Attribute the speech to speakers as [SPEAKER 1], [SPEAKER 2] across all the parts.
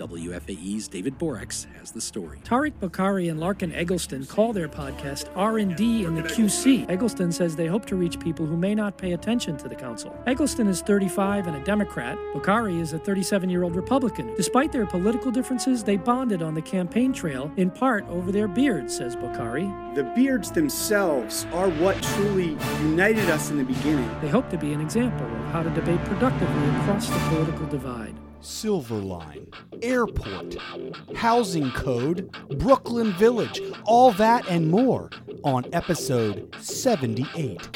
[SPEAKER 1] WFAE's David Boraks has the story.
[SPEAKER 2] Tariq Bokhari and Larken Egleston call their podcast R&D in the QC. Egleston says they hope to reach people who may not pay attention to the council. Eggleston is 35 and a Democrat. Bokhari is a 37-year-old Republican. Despite their political differences, they bonded on the campaign trail in part over their beards, says Bokhari.
[SPEAKER 3] The beards themselves are what truly united us in the beginning.
[SPEAKER 2] They hope to be an example of how to debate productively across the political divide.
[SPEAKER 4] Silver Line, Airport, Housing Code, Brooklyn Village, all that and more on episode 78.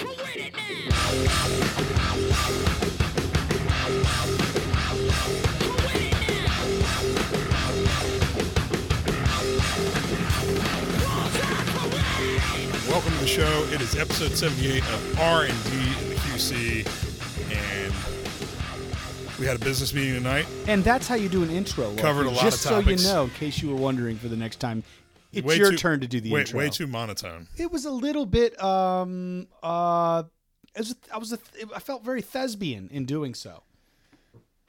[SPEAKER 5] Welcome to the show. It is episode 78 of R&D in the QC, we had a business meeting tonight.
[SPEAKER 4] And that's how you do an intro.
[SPEAKER 5] Covered a lot
[SPEAKER 4] Just
[SPEAKER 5] of
[SPEAKER 4] so you know, in case you were wondering for the next time, it's
[SPEAKER 5] Way
[SPEAKER 4] your
[SPEAKER 5] too-
[SPEAKER 4] turn to do the
[SPEAKER 5] way,
[SPEAKER 4] intro.
[SPEAKER 5] Way too monotone.
[SPEAKER 4] It was a little bit. Um. Uh. Was, I was. A, I felt very thespian in doing so.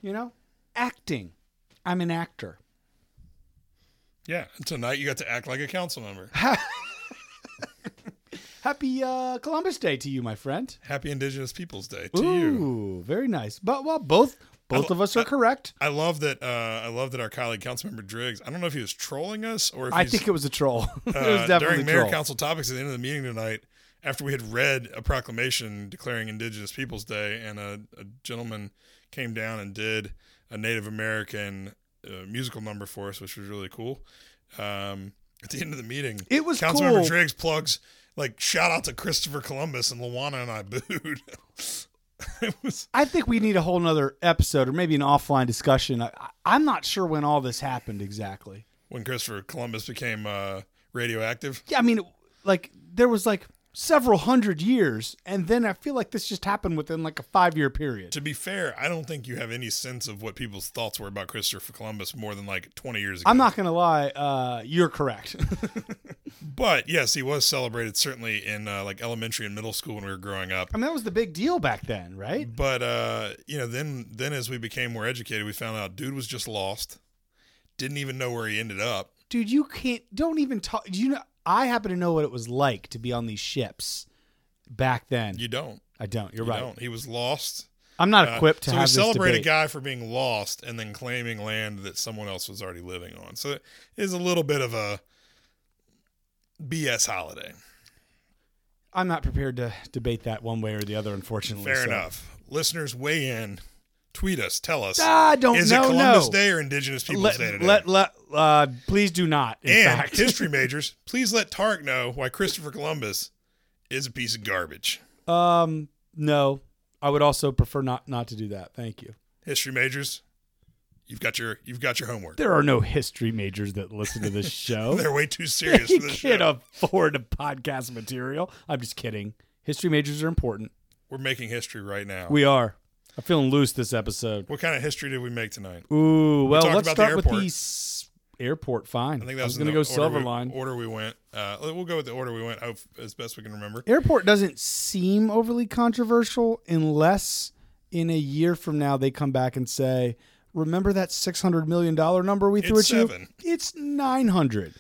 [SPEAKER 4] You know, acting. I'm an actor.
[SPEAKER 5] Yeah, tonight you got to act like a council member.
[SPEAKER 4] Happy uh, Columbus Day to you, my friend.
[SPEAKER 5] Happy Indigenous Peoples Day to you.
[SPEAKER 4] Ooh, very nice. But well, both both of us are correct.
[SPEAKER 5] I love that. Uh, I love that our colleague, Councilmember Driggs. I don't know if he was trolling us or if
[SPEAKER 4] I think it was a troll. it
[SPEAKER 5] uh,
[SPEAKER 4] was definitely
[SPEAKER 5] during mayor
[SPEAKER 4] troll.
[SPEAKER 5] council topics at the end of the meeting tonight, after we had read a proclamation declaring Indigenous Peoples Day, and a, a gentleman came down and did a Native American uh, musical number for us, which was really cool. Um, at the end of the meeting,
[SPEAKER 4] It was
[SPEAKER 5] Councilmember
[SPEAKER 4] cool.
[SPEAKER 5] Driggs plugs like shout out to Christopher Columbus and Luana and I booed. was
[SPEAKER 4] I think we need a whole nother episode or maybe an offline discussion. I, I- I'm not sure when all this happened exactly.
[SPEAKER 5] when Christopher Columbus became uh, radioactive.
[SPEAKER 4] Yeah, I mean, like there was like several hundred years, and then I feel like this just happened within like a five year period.
[SPEAKER 5] To be fair, I don't think you have any sense of what people's thoughts were about Christopher Columbus more than like 20 years ago.
[SPEAKER 4] I'm not gonna lie, uh, you're correct.
[SPEAKER 5] But yes, he was celebrated certainly in uh, like elementary and middle school when we were growing up.
[SPEAKER 4] I mean, that was the big deal back then, right?
[SPEAKER 5] But uh, you know, then then as we became more educated, we found out dude was just lost. Didn't even know where he ended up.
[SPEAKER 4] Dude, you can't. Don't even talk. You know, I happen to know what it was like to be on these ships back then.
[SPEAKER 5] You don't.
[SPEAKER 4] I don't. You're
[SPEAKER 5] You
[SPEAKER 4] right.
[SPEAKER 5] don't. He was lost.
[SPEAKER 4] I'm not
[SPEAKER 5] Uh,
[SPEAKER 4] equipped to
[SPEAKER 5] so
[SPEAKER 4] have
[SPEAKER 5] we celebrate
[SPEAKER 4] debate.
[SPEAKER 5] a guy for being lost and then claiming land that someone else was already living on. So it is a little bit of a BS holiday.
[SPEAKER 4] I'm not prepared to debate that one way or the other. Unfortunately,
[SPEAKER 5] Fair
[SPEAKER 4] so.
[SPEAKER 5] enough. Listeners, weigh in. Tweet us. Tell us.
[SPEAKER 4] Ah, don't
[SPEAKER 5] is
[SPEAKER 4] no,
[SPEAKER 5] it Columbus
[SPEAKER 4] no.
[SPEAKER 5] Day or Indigenous Peoples
[SPEAKER 4] Let,
[SPEAKER 5] Day today?
[SPEAKER 4] let, let, uh, please do not. In
[SPEAKER 5] and
[SPEAKER 4] fact,
[SPEAKER 5] history majors, please let Tark know why Christopher Columbus is a piece of garbage.
[SPEAKER 4] um, no, I would also prefer not not to do that. Thank you.
[SPEAKER 5] History majors, you've got your you've got your homework.
[SPEAKER 4] There are no history majors that listen to this show.
[SPEAKER 5] They're way too serious
[SPEAKER 4] they
[SPEAKER 5] for this
[SPEAKER 4] can't
[SPEAKER 5] show.
[SPEAKER 4] afford a podcast material. I'm just kidding. History majors are important.
[SPEAKER 5] We're making history right now.
[SPEAKER 4] We are. I'm feeling loose this episode.
[SPEAKER 5] what kind of history did we make tonight?
[SPEAKER 4] Ooh, well,
[SPEAKER 5] talked
[SPEAKER 4] let's
[SPEAKER 5] about the
[SPEAKER 4] start with the s- airport. Fine.
[SPEAKER 5] I think that was,
[SPEAKER 4] was going to go Silver
[SPEAKER 5] we-
[SPEAKER 4] Line.
[SPEAKER 5] Order we went. Uh, we'll go with the order we went hope- as best we can remember.
[SPEAKER 4] Airport doesn't seem overly controversial unless in a year from now they come back and say, "Remember that six hundred million dollar number we threw
[SPEAKER 5] It's
[SPEAKER 4] at you?
[SPEAKER 5] seven.
[SPEAKER 4] It's nine hundred.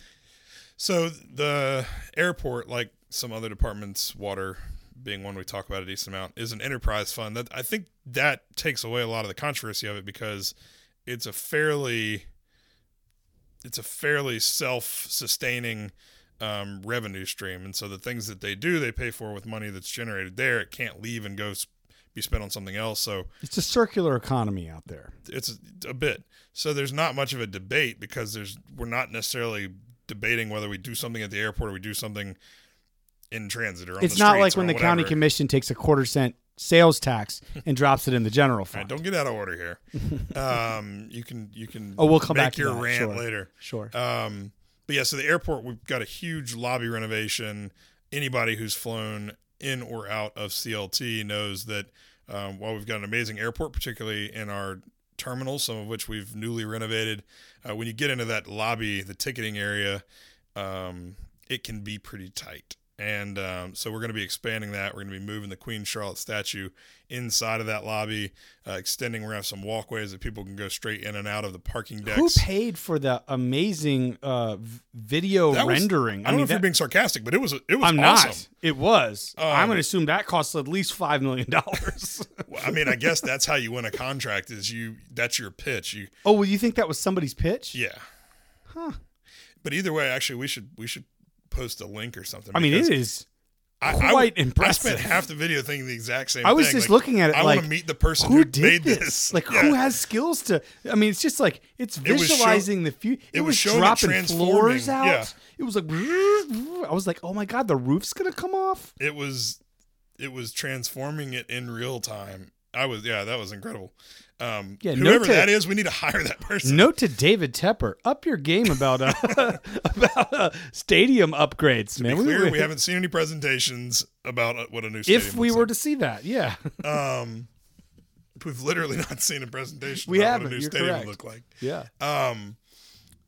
[SPEAKER 5] So the airport, like some other departments, water being one we talk about a decent amount, is an enterprise fund. That I think that takes away a lot of the controversy of it because it's a fairly it's a fairly self-sustaining um, revenue stream, and so the things that they do, they pay for with money that's generated there. It can't leave and go s- be spent on something else. So
[SPEAKER 4] It's a circular economy out there.
[SPEAKER 5] it's a, a bit. So there's not much of a debate because there's we're not necessarily debating whether we do something at the airport or we do something in transit or on
[SPEAKER 4] It's not like when the county commission takes a quarter cent sales tax and drops it in the general
[SPEAKER 5] All right,
[SPEAKER 4] fund.
[SPEAKER 5] don't get out of order here. um, you can you can
[SPEAKER 4] Oh, we'll come back to
[SPEAKER 5] your
[SPEAKER 4] that,
[SPEAKER 5] rant
[SPEAKER 4] sure.
[SPEAKER 5] later.
[SPEAKER 4] Sure.
[SPEAKER 5] Um, but yeah, so the airport, we've got a huge lobby renovation. Anybody who's flown in or out of CLT knows that um, while we've got an amazing airport, particularly in our terminals, some of which we've newly renovated, uh, when you get into that lobby, the ticketing area, um, it can be pretty tight. And um, so we're going to be expanding that. We're going to be moving the Queen Charlotte statue inside of that lobby, uh, extending. We're going to have some walkways that people can go straight in and out of the parking decks.
[SPEAKER 4] Who paid for the amazing uh, video
[SPEAKER 5] That was-
[SPEAKER 4] rendering?
[SPEAKER 5] I don't know if
[SPEAKER 4] that-
[SPEAKER 5] you're being sarcastic, but it was it was
[SPEAKER 4] I'm
[SPEAKER 5] awesome.
[SPEAKER 4] not. It was. I'm
[SPEAKER 5] Um,
[SPEAKER 4] going to assume that costs at least five million dollars.
[SPEAKER 5] Well, I mean, I guess that's how you win a contract. Is you that's your pitch. You
[SPEAKER 4] oh, well, you think that was somebody's pitch?
[SPEAKER 5] yeah. Huh. But either way, actually, we should we should post a link or something.
[SPEAKER 4] I mean, it is.
[SPEAKER 5] I,
[SPEAKER 4] quite
[SPEAKER 5] I, would-
[SPEAKER 4] impressive.
[SPEAKER 5] I spent half the video thinking the exact same. Thing.
[SPEAKER 4] I was
[SPEAKER 5] thing.
[SPEAKER 4] just
[SPEAKER 5] Like,
[SPEAKER 4] looking at it
[SPEAKER 5] I
[SPEAKER 4] like,
[SPEAKER 5] want to meet the person
[SPEAKER 4] who
[SPEAKER 5] who,
[SPEAKER 4] did
[SPEAKER 5] made
[SPEAKER 4] this?
[SPEAKER 5] this.
[SPEAKER 4] Like,
[SPEAKER 5] Yeah.
[SPEAKER 4] who has skills to? I mean, it's just like it's
[SPEAKER 5] It was show-
[SPEAKER 4] visualizing the future. It,
[SPEAKER 5] it
[SPEAKER 4] was,
[SPEAKER 5] was showing
[SPEAKER 4] dropping floors out.
[SPEAKER 5] yeah.
[SPEAKER 4] It was like, I was like, oh my god, the roof's gonna come off.
[SPEAKER 5] it was it was transforming it in real time. I was yeah, that was incredible. Um,
[SPEAKER 4] Yeah,
[SPEAKER 5] whoever
[SPEAKER 4] to-
[SPEAKER 5] that is, we need to hire that person.
[SPEAKER 4] Note to David Tepper, up your game about uh, about uh, stadium upgrades,
[SPEAKER 5] to
[SPEAKER 4] man.
[SPEAKER 5] be clear, we, haven't seen any presentations about uh, what a new stadium.
[SPEAKER 4] If we were
[SPEAKER 5] like.
[SPEAKER 4] to see that, yeah,
[SPEAKER 5] um, we've literally not seen a presentation.
[SPEAKER 4] We
[SPEAKER 5] about
[SPEAKER 4] haven't,
[SPEAKER 5] What a new
[SPEAKER 4] you're
[SPEAKER 5] stadium
[SPEAKER 4] correct.
[SPEAKER 5] look like.
[SPEAKER 4] yeah.
[SPEAKER 5] Um,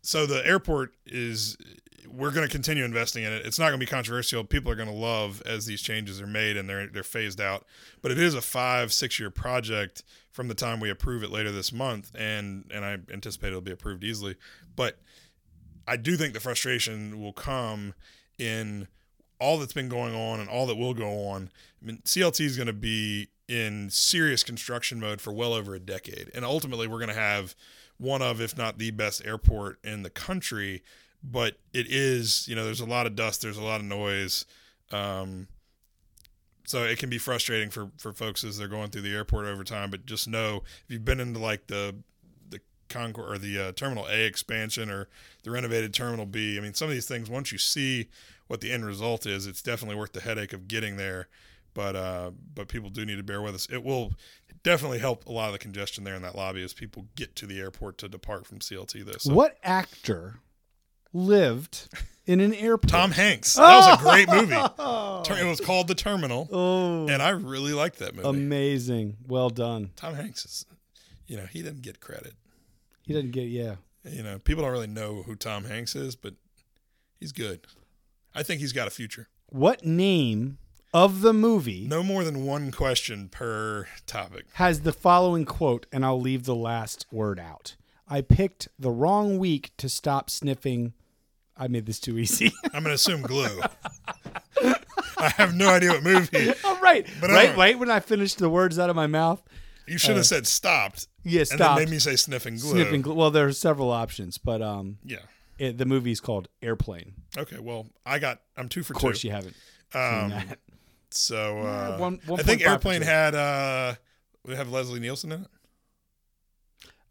[SPEAKER 5] so the airport is. We're going to continue investing in it. It's not going to be controversial. People are going to love as these changes are made and they're they're phased out. But it is a five six year project from the time we approve it later this month, and and I anticipate it'll be approved easily. But I do think the frustration will come in all that's been going on and all that will go on. I mean, CLT is going to be in serious construction mode for well over a decade, and ultimately we're going to have one of, if not the best airport in the country. But it is, you know, there's a lot of dust, there's a lot of noise. Um, so it can be frustrating for for folks as they're going through the airport over time. But just know if you've been into like the the Concord or the uh, Terminal A expansion or the renovated Terminal B, I mean, some of these things once you see what the end result is, it's definitely worth the headache of getting there. But uh, but people do need to bear with us. It will definitely help a lot of the congestion there in that lobby as people get to the airport to depart from CLT. This so
[SPEAKER 4] What actor lived in an airport?
[SPEAKER 5] Tom Hanks, that was a great movie. It was called The Terminal,
[SPEAKER 4] Oh,
[SPEAKER 5] and I really liked that movie.
[SPEAKER 4] amazing! Well done.
[SPEAKER 5] Tom Hanks is, you know, he didn't get credit.
[SPEAKER 4] He didn't get yeah.
[SPEAKER 5] You know, people don't really know who Tom Hanks is, but he's good. I think he's got a future.
[SPEAKER 4] What name of the movie
[SPEAKER 5] No more than one question per topic.
[SPEAKER 4] has the following quote, and I'll leave the last word out. I picked the wrong week to stop sniffing. I made this too easy.
[SPEAKER 5] I'm to assume glue. I have no idea what movie.
[SPEAKER 4] All right,
[SPEAKER 5] But
[SPEAKER 4] right, right when I finished the words out of my mouth.
[SPEAKER 5] You should have said stopped.
[SPEAKER 4] Yeah,
[SPEAKER 5] And then made me say sniffing glue.
[SPEAKER 4] Sniffing. Glue. Well, there are several options, but um,
[SPEAKER 5] Yeah.
[SPEAKER 4] it, the movie's called Airplane.
[SPEAKER 5] Okay. Well, I got. I'm two for
[SPEAKER 4] Of course,
[SPEAKER 5] two.
[SPEAKER 4] you haven't.
[SPEAKER 5] Um,
[SPEAKER 4] seen that.
[SPEAKER 5] So uh,
[SPEAKER 4] Yeah, one-
[SPEAKER 5] I think Airplane had. uh We have Leslie Nielsen in it.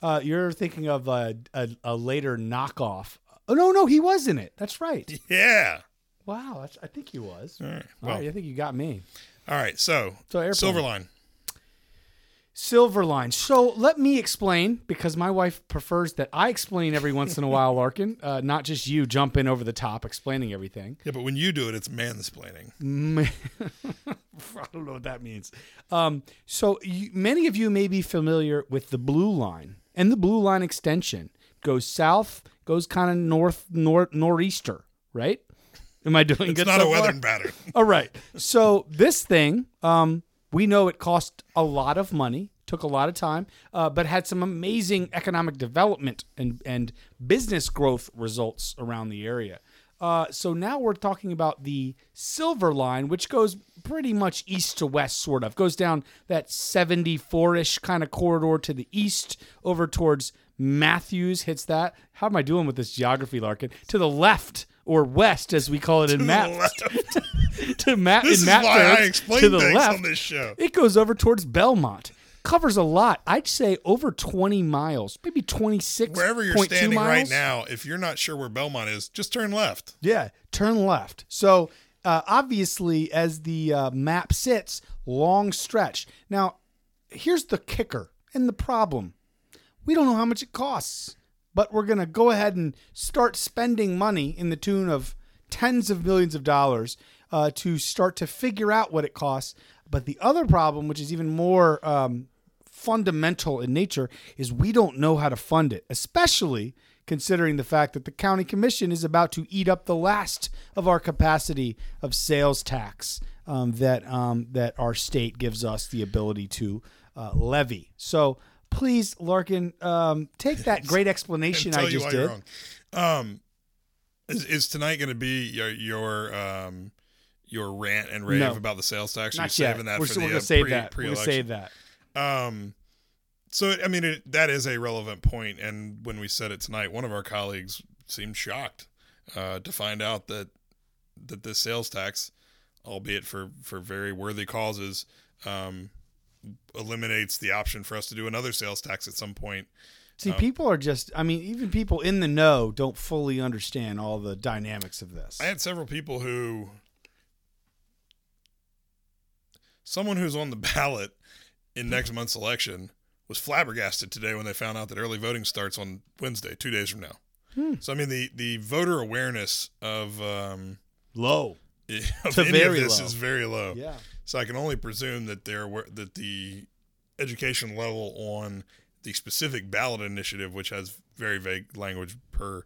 [SPEAKER 4] Uh, you're thinking of a, a, a later knockoff. Oh no, no, he was in it. That's right.
[SPEAKER 5] Yeah.
[SPEAKER 4] Wow, that's, I think he was.
[SPEAKER 5] All right. Well,
[SPEAKER 4] right, I think you got me.
[SPEAKER 5] all right. So,
[SPEAKER 4] So Airplane.
[SPEAKER 5] Silverline.
[SPEAKER 4] Silverline. So let me explain because my wife prefers that I explain every once in a while, Larken, uh, not just you jump in over the top explaining everything.
[SPEAKER 5] Yeah, but when you do it, it's mansplaining.
[SPEAKER 4] I don't know what that means. Um, so you, many of you may be familiar with the Blue Line and the Blue Line extension goes south, goes kind of north, north, nor'easter, right? Am I doing
[SPEAKER 5] It's
[SPEAKER 4] good?
[SPEAKER 5] It's not
[SPEAKER 4] so
[SPEAKER 5] a weather pattern.
[SPEAKER 4] All right. So this thing, um, we know it cost a lot of money, took a lot of time, uh, but had some amazing economic development and and business growth results around the area. Uh, so now we're talking about the Silver Line, which goes pretty much east to west, sort of goes down that 74-ish kind of corridor to the east over towards Matthews. Hits that. How am I doing with this geography, Larken? To the left or west, as we call it in maps. to Matt
[SPEAKER 5] This
[SPEAKER 4] in
[SPEAKER 5] is
[SPEAKER 4] Matt
[SPEAKER 5] why I
[SPEAKER 4] terms,
[SPEAKER 5] explain
[SPEAKER 4] to the left.
[SPEAKER 5] on this show.
[SPEAKER 4] It goes over towards Belmont. Covers a lot. I'd say over 20 miles, maybe 26.
[SPEAKER 5] Wherever you're standing right now, if you're not sure where Belmont is, just turn left.
[SPEAKER 4] Yeah, turn left. So uh, obviously, as the uh, map sits, long stretch. Now, here's the kicker and the problem: we don't know how much it costs, but we're gonna go ahead and start spending money in the tune of tens of millions of dollars uh, to start to figure out what it costs. But the other problem, which is even more um, fundamental in nature, is we don't know how to fund it, especially considering the fact that the county commission is about to eat up the last of our capacity of sales tax um, that um, that our state gives us the ability to uh, levy. So please, Larken, um, take that great explanation I just did.
[SPEAKER 5] Um, is, is tonight going to be your your um your rant and rave
[SPEAKER 4] No.
[SPEAKER 5] about the sales tax? Are
[SPEAKER 4] Not yet.
[SPEAKER 5] saving that
[SPEAKER 4] we're
[SPEAKER 5] for
[SPEAKER 4] we're
[SPEAKER 5] the
[SPEAKER 4] gonna
[SPEAKER 5] uh,
[SPEAKER 4] save
[SPEAKER 5] pre,
[SPEAKER 4] that. We're gonna save that.
[SPEAKER 5] Um, so I mean, it, that is a relevant point. And when we said it tonight, one of our colleagues seemed shocked uh, to find out that that this sales tax, albeit for for very worthy causes, um, eliminates the option for us to do another sales tax at some point.
[SPEAKER 4] See, people are just, I mean, even people in the know don't fully understand all the dynamics of this.
[SPEAKER 5] I had several people who, someone who's on the ballot in next month's election was flabbergasted today when they found out that early voting starts on Wednesday, two days from now.
[SPEAKER 4] Hmm.
[SPEAKER 5] So I mean, the the voter awareness of um,
[SPEAKER 4] Low.
[SPEAKER 5] of
[SPEAKER 4] To
[SPEAKER 5] any
[SPEAKER 4] very
[SPEAKER 5] of this
[SPEAKER 4] low.
[SPEAKER 5] is very low.
[SPEAKER 4] Yeah.
[SPEAKER 5] So I can only presume that they're aware- that the education level on the specific ballot initiative, which has very vague language per.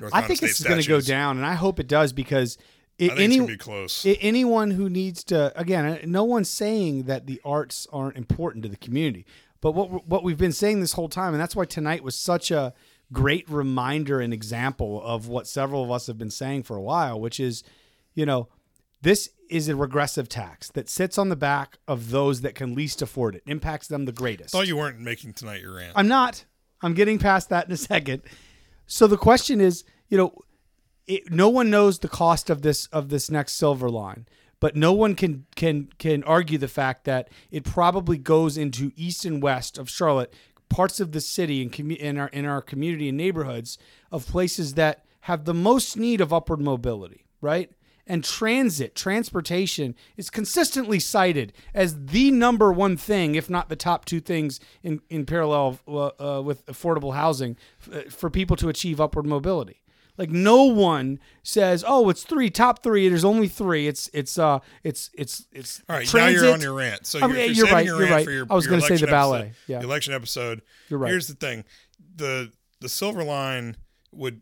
[SPEAKER 5] North
[SPEAKER 4] I
[SPEAKER 5] Carolina
[SPEAKER 4] think this is going to go down, and I hope it does because it, any,
[SPEAKER 5] it's gonna be close.
[SPEAKER 4] I- anyone who needs to again uh, no one's saying that the arts aren't important to the community but what what we've been saying this whole time and that's why tonight was such a great reminder and example of what several of us have been saying for a while which is you know this is a regressive tax that sits on the back of those that can least afford it impacts them the greatest
[SPEAKER 5] thought you weren't making tonight your rant.
[SPEAKER 4] I'm not. I'm getting past that in a second. So the question is, you know, it, no one knows the cost of this of this next silver line, but no one can can can argue the fact that it probably goes into east and west of Charlotte, parts of the city and commu- in our in our community and neighborhoods of places that have the most need of upward mobility, right? And transit, transportation is consistently cited as the number one thing, if not the top two things in, in parallel uh, uh, with affordable housing f- for people to achieve upward mobility. Like no one says, "Oh, it's three, top three. There's only three. It's it's uh it's it's it's
[SPEAKER 5] All right,
[SPEAKER 4] transit.
[SPEAKER 5] now you're on your rant. So you're,
[SPEAKER 4] mean,
[SPEAKER 5] you're,
[SPEAKER 4] you're
[SPEAKER 5] saving
[SPEAKER 4] right,
[SPEAKER 5] your
[SPEAKER 4] you're right.
[SPEAKER 5] for your.
[SPEAKER 4] I was gonna say
[SPEAKER 5] election
[SPEAKER 4] the ballet,
[SPEAKER 5] episode-
[SPEAKER 4] yeah.
[SPEAKER 5] the election episode.
[SPEAKER 4] You're right.
[SPEAKER 5] Here's the thing, the the silver line would,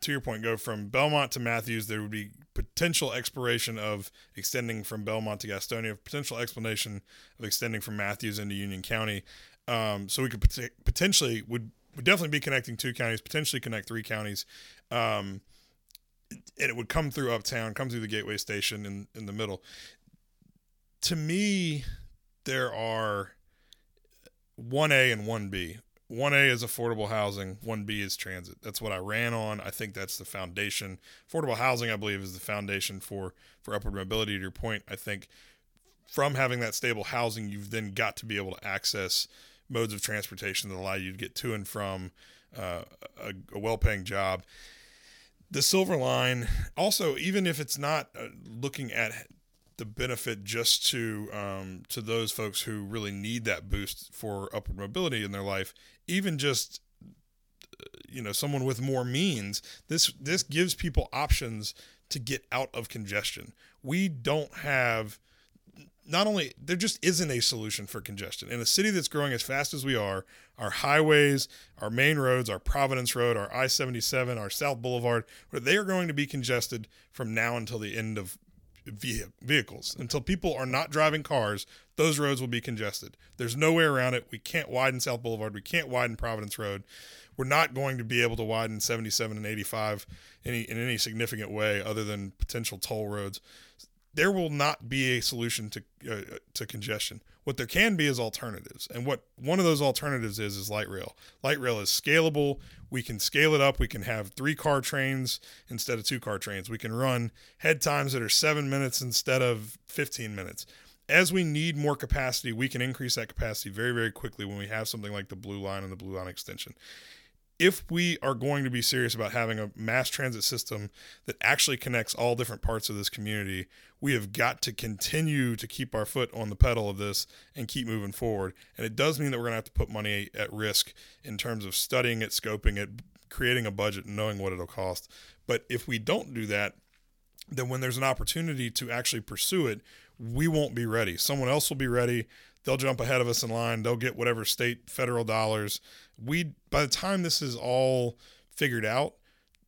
[SPEAKER 5] to your point, go from Belmont to Matthews. There would be potential expiration of extending from Belmont to Gastonia. Potential explanation of extending from Matthews into Union County. Um, so we could pot- potentially would would definitely be connecting two counties. Potentially connect three counties. Um, and it would come through uptown, come through the gateway station in in the middle. To me, there are one A and one B. One A is affordable housing. One B is transit. That's what I ran on. I think that's the foundation. Affordable housing, I believe, is the foundation for for upward mobility. To your point, I think from having that stable housing, you've then got to be able to access modes of transportation that allow you to get to and from uh, a, a well-paying job. The silver line, also, even if it's not uh, looking at the benefit just to um, to those folks who really need that boost for upward mobility in their life, even just uh, you know someone with more means, this this gives people options to get out of congestion. We don't have not only there just isn't a solution for congestion in a city that's growing as fast as we are our highways our main roads our providence road our i-77 our south boulevard they are going to be congested from now until the end of vehicles. Until people are not driving cars those roads will be congested. There's no way around it. We can't widen south boulevard. We can't widen providence road. We're not going to be able to widen 77 and 85 any in any significant way other than potential toll roads there will not be a solution to uh, to congestion. What there can be is alternatives, and what one of those alternatives is is light rail. Light rail is scalable. We can scale it up. We can have three car trains instead of two car trains. We can run head times that are seven minutes instead of fifteen minutes. As we need more capacity, we can increase that capacity very very quickly when we have something like the blue line and the blue line extension if we are going to be serious about having a mass transit system that actually connects all different parts of this community, we have got to continue to keep our foot on the pedal of this and keep moving forward. And it does mean that we're going to have to put money at risk in terms of studying it, scoping it, creating a budget, and knowing what it'll cost. But if we don't do that, then when there's an opportunity to actually pursue it, we won't be ready. Someone else will be ready. They'll jump ahead of us in line. They'll get whatever state, federal dollars. We by the time this is all figured out,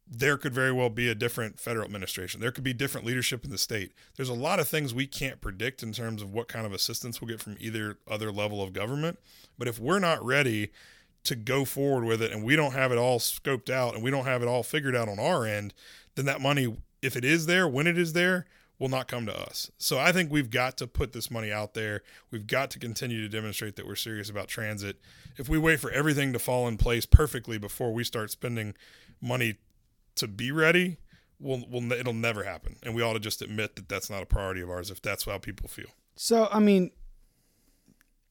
[SPEAKER 5] there could very well be a different federal administration. There could be different leadership in the state. There's a lot of things we can't predict in terms of what kind of assistance we'll get from either other level of government. But if we're not ready to go forward with it and we don't have it all scoped out and we don't have it all figured out on our end, then that money, if it is there, when it is there, will not come to us. So I think we've got to put this money out there. We've got to continue to demonstrate that we're serious about transit. If we wait for everything to fall in place perfectly before we start spending money to be ready, we'll, we'll it'll never happen. And we ought to just admit that that's not a priority of ours if that's how people feel.
[SPEAKER 4] So I mean,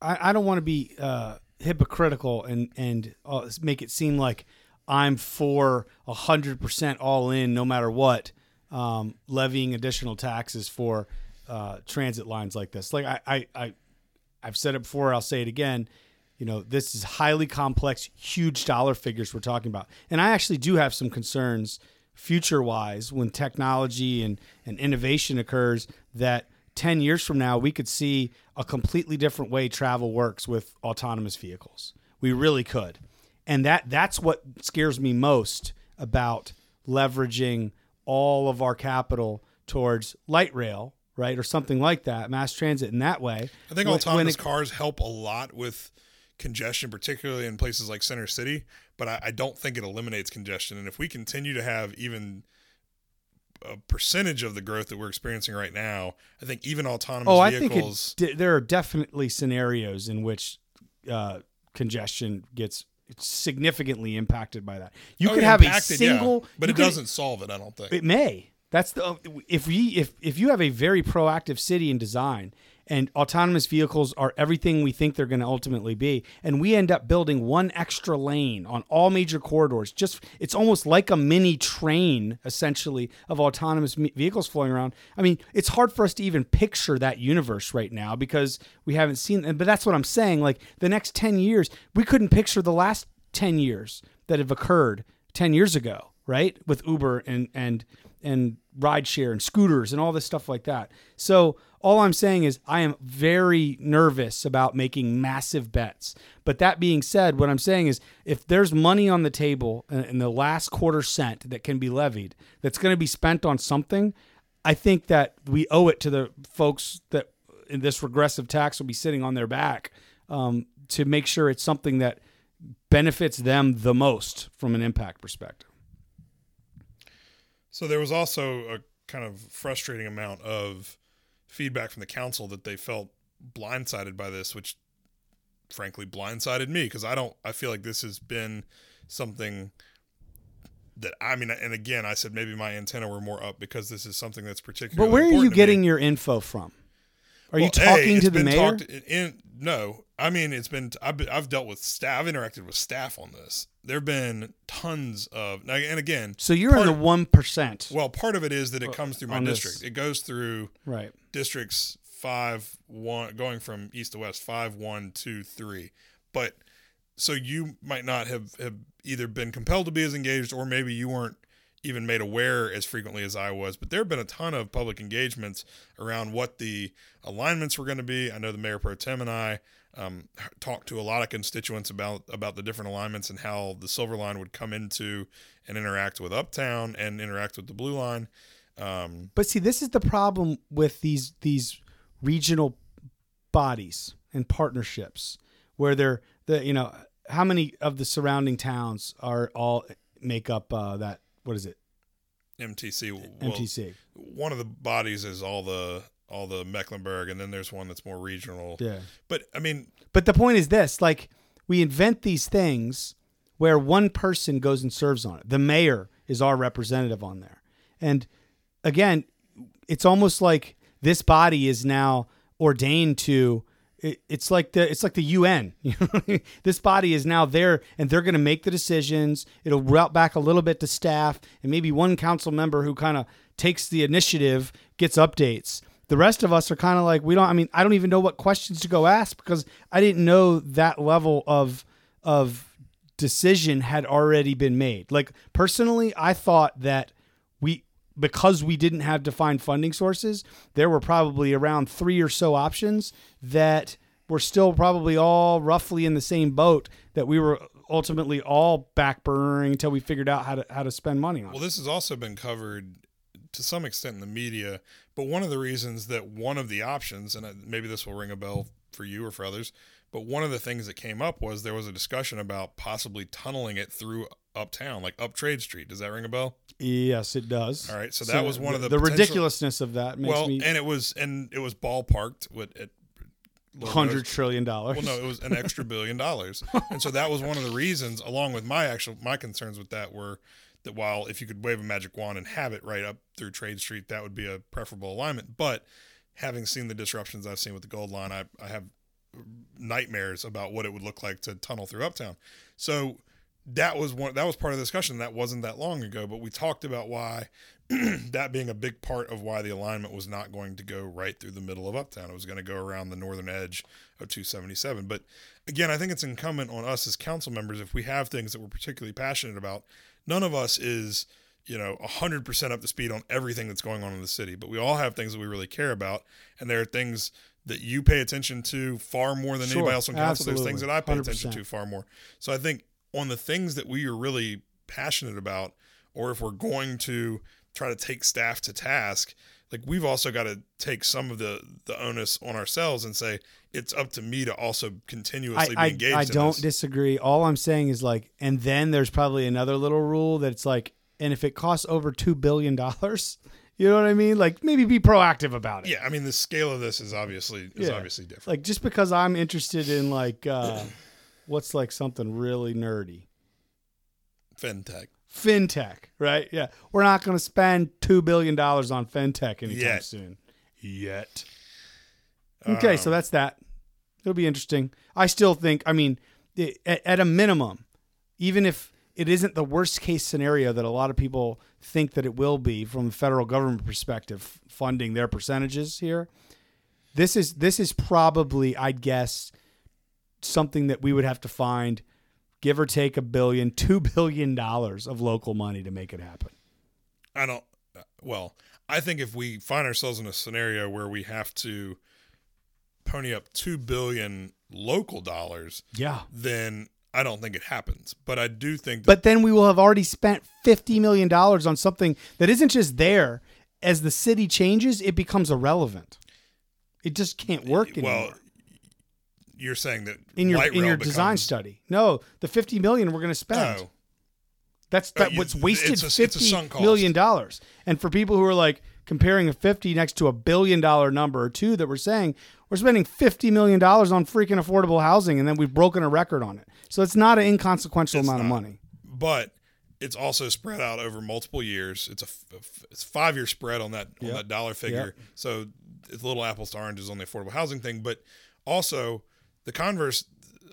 [SPEAKER 4] I, I don't want to be uh, hypocritical and and uh, make it seem like I'm for hundred percent all in, no matter what, um, levying additional taxes for uh, transit lines like this. Like I, I, I, I've said it before. I'll say it again. You know, this is highly complex, huge dollar figures we're talking about, and I actually do have some concerns future wise when technology and, and innovation occurs that 10 years from now we could see a completely different way travel works with autonomous vehicles we really could and that that's what scares me most about leveraging all of our capital towards light rail right or something like that mass transit in that way
[SPEAKER 5] I think
[SPEAKER 4] When-
[SPEAKER 5] autonomous
[SPEAKER 4] it-
[SPEAKER 5] cars help a lot with congestion, particularly in places like Center City, but I, I don't think it eliminates congestion. And if we continue to have even a percentage of the growth that we're experiencing right now, I think even autonomous
[SPEAKER 4] oh i think
[SPEAKER 5] vehicles.
[SPEAKER 4] it, there are definitely scenarios in which uh, congestion gets significantly impacted by that you
[SPEAKER 5] Oh,
[SPEAKER 4] could have a
[SPEAKER 5] impacted, yeah,
[SPEAKER 4] single
[SPEAKER 5] but it
[SPEAKER 4] could-
[SPEAKER 5] doesn't solve it. I don't think.
[SPEAKER 4] It may. That's the if we if if you have a very proactive city in design and autonomous vehicles are everything we think they're going to ultimately be. And we end up building one extra lane on all major corridors. Just it's almost like a mini train essentially of autonomous vehicles flowing around. I mean it's hard for us to even picture that universe right now because we haven't seen but that's what i'm saying like the next 10 years we couldn't picture the last 10 years that have occurred 10 years ago right? With uber and and and rideshare and scooters and all this stuff like that. So all i'm saying is i am very nervous about making massive bets. But that being said what i'm saying is if there's money on the table in the last quarter cent that can be levied that's going to be spent on something i think that we owe it to the folks that in this regressive tax will be sitting on their back um, to make sure it's something that benefits them the most from an impact perspective.
[SPEAKER 5] So there was also a kind of frustrating amount of feedback from the council that they felt blindsided by this, which frankly blindsided me because I don't I feel like this has been something that I mean and again I said maybe my antenna were more up because this is something that's particularly
[SPEAKER 4] But where are you getting your info from? Are you
[SPEAKER 5] Well, A,
[SPEAKER 4] talking
[SPEAKER 5] it's
[SPEAKER 4] to the
[SPEAKER 5] been
[SPEAKER 4] mayor?
[SPEAKER 5] talked in, no, I mean it's been. I've, been, I've dealt with staff. I've interacted with staff on this. There've been tons of, now, and again,
[SPEAKER 4] so you're in the one percent,
[SPEAKER 5] well, part of it is that it uh, comes through my
[SPEAKER 4] on this.
[SPEAKER 5] district. It goes through
[SPEAKER 4] right?
[SPEAKER 5] districts five one, going from east to west, five one two three. But so you might not have have either been compelled to be as engaged, or maybe you weren't even made aware as frequently as I was. But there have been a ton of public engagements around what the alignments were going to be. I know the mayor pro tem and I um, talked to a lot of constituents about about the different alignments and how the Silver Line would come into and interact with Uptown and interact with the Blue Line. Um,
[SPEAKER 4] But see, this is the problem with these these regional bodies and partnerships, where they're the you know how many of the surrounding towns are all make up uh, that what is it
[SPEAKER 5] MTC. Well,
[SPEAKER 4] MTC?
[SPEAKER 5] one of the bodies is all the all the Mecklenburg, and then there's one that's more regional.
[SPEAKER 4] Yeah.
[SPEAKER 5] But I mean,
[SPEAKER 4] But the point is this: like we invent these things where one person goes and serves on it. The mayor is our representative on there, and again, it's almost like this body is now ordained to. It- It's like the it's like the UN. This body is now there, and they're going to make the decisions. It'll route back a little bit to staff, and maybe one council member who kind of takes the initiative gets updates. The rest of us are kind of like we don't. I mean, I don't even know what questions to go ask because I didn't know that level of of decision had already been made. Like personally, I thought that because we didn't have defined funding sources, there were probably around 3 or so options that were still probably all roughly in the same boat that we were ultimately all backburnering until we figured out how to how to spend money on.
[SPEAKER 5] Well, this has also been covered to some extent in the media, but one of the reasons that one of the options, and maybe this will ring a bell for you or for others, but one of the things that came up was there was a discussion about possibly tunneling it through uptown, like up Trade Street. Does that ring a bell?
[SPEAKER 4] Yes, it does.
[SPEAKER 5] All right, so that was one of the
[SPEAKER 4] the
[SPEAKER 5] potential-
[SPEAKER 4] ridiculousness of that makes
[SPEAKER 5] well,
[SPEAKER 4] me
[SPEAKER 5] and it was and it was ballparked with at
[SPEAKER 4] hundred trillion dollars.
[SPEAKER 5] Well, no, it was an extra billion dollars, and so that was one of the reasons, along with my actual my concerns with that were that while if you could wave a magic wand and have it right up through Trade Street, that would be a preferable alignment. But having seen the disruptions I've seen with the Gold Line, I, I have nightmares about what it would look like to tunnel through Uptown. So that was one that was part of the discussion. That wasn't that long ago, but we talked about why that being a big part of why the alignment was not going to go right through the middle of Uptown. It was going to go around the northern edge of 277. But again, I think it's incumbent on us as council members if we have things that we're particularly passionate about. None of us is you know 100% up to speed on everything that's going on in the city, but we all have things that we really care about, and there are things that you pay attention to far more than
[SPEAKER 4] Sure,
[SPEAKER 5] anybody else on council. There's things that I pay attention
[SPEAKER 4] 100%.
[SPEAKER 5] to far more. So I think on the things that we are really passionate about, or if we're going to try to take staff to task, like we've also got to take some of the the onus on ourselves and say it's up to me to also continuously
[SPEAKER 4] I,
[SPEAKER 5] be engaged.
[SPEAKER 4] I
[SPEAKER 5] in
[SPEAKER 4] don't
[SPEAKER 5] this.
[SPEAKER 4] disagree. All I'm saying is like, and then there's probably another little rule that's like, and if it costs over two billion dollars, you know what I mean? Like maybe be proactive about it.
[SPEAKER 5] Yeah, I mean the scale of this is obviously is
[SPEAKER 4] Yeah.
[SPEAKER 5] obviously different.
[SPEAKER 4] Like just because I'm interested in like, uh, what's like something really nerdy,
[SPEAKER 5] FinTech.
[SPEAKER 4] fintech, right? Yeah, we're not going to spend two billion dollars on fintech anytime
[SPEAKER 5] Yet.
[SPEAKER 4] soon. Yet. Okay,
[SPEAKER 5] Um,
[SPEAKER 4] so that's that. It'll be interesting. I still think. I mean, i- at, at a minimum, even if it isn't the worst case scenario that a lot of people think that it will be from the federal government perspective, funding their percentages here, this is this is probably, I'd guess, something that we would have to find, give or take a billion, two billion dollars of local money to make it happen.
[SPEAKER 5] I don't. Uh, well, I think if we find ourselves in a scenario where we have to pony up two billion local dollars,
[SPEAKER 4] Yeah.
[SPEAKER 5] then I don't think it happens. But I do think that
[SPEAKER 4] But then we will have already spent fifty million dollars on something that isn't just there. As the city changes, it becomes irrelevant. It just can't work anymore.
[SPEAKER 5] well, you're saying that
[SPEAKER 4] in your in your design study, no, the fifty million we're going to spend.
[SPEAKER 5] Oh,
[SPEAKER 4] That's
[SPEAKER 5] Uh,
[SPEAKER 4] that
[SPEAKER 5] you-
[SPEAKER 4] what's wasted
[SPEAKER 5] it's a- it's a
[SPEAKER 4] fifty
[SPEAKER 5] cost.
[SPEAKER 4] million dollars. And for people who are like comparing a fifty next to a billion dollar number or two that we're saying we're spending fifty million dollars on freaking affordable housing, and then we've broken a record on it. So it's not an inconsequential
[SPEAKER 5] It's
[SPEAKER 4] amount of money.
[SPEAKER 5] but it's also spread out over multiple years. It's a it's five year spread on that on that dollar figure. So it's little apples to oranges on the affordable housing thing. But also the converse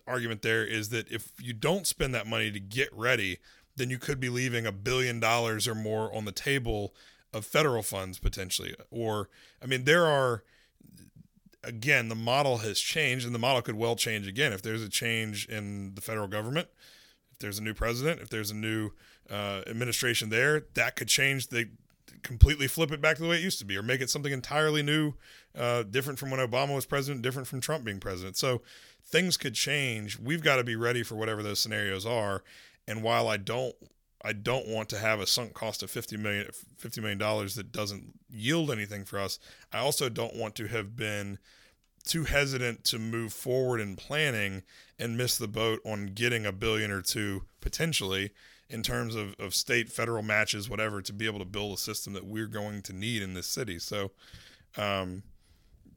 [SPEAKER 5] argument there is that if you don't spend that money to get ready, then you could be leaving a billion dollars or more on the table of federal funds potentially. Or I mean, there are again, the model has changed and the model could well change again. If there's a change in the federal government, if there's a new president, if there's a new uh, administration there, that could change the completely flip it back to the way it used to be or make it something entirely new, uh, different from when Obama was president, different from Trump being president. So things could change. We've got to be ready for whatever those scenarios are. And while I don't I don't want to have a sunk cost of 50 million 50 million dollars that doesn't yield anything for us. I also don't want to have been too hesitant to move forward in planning and miss the boat on getting a billion or two potentially in terms of, of state, federal matches, whatever, to be able to build a system that we're going to need in this city. So, um,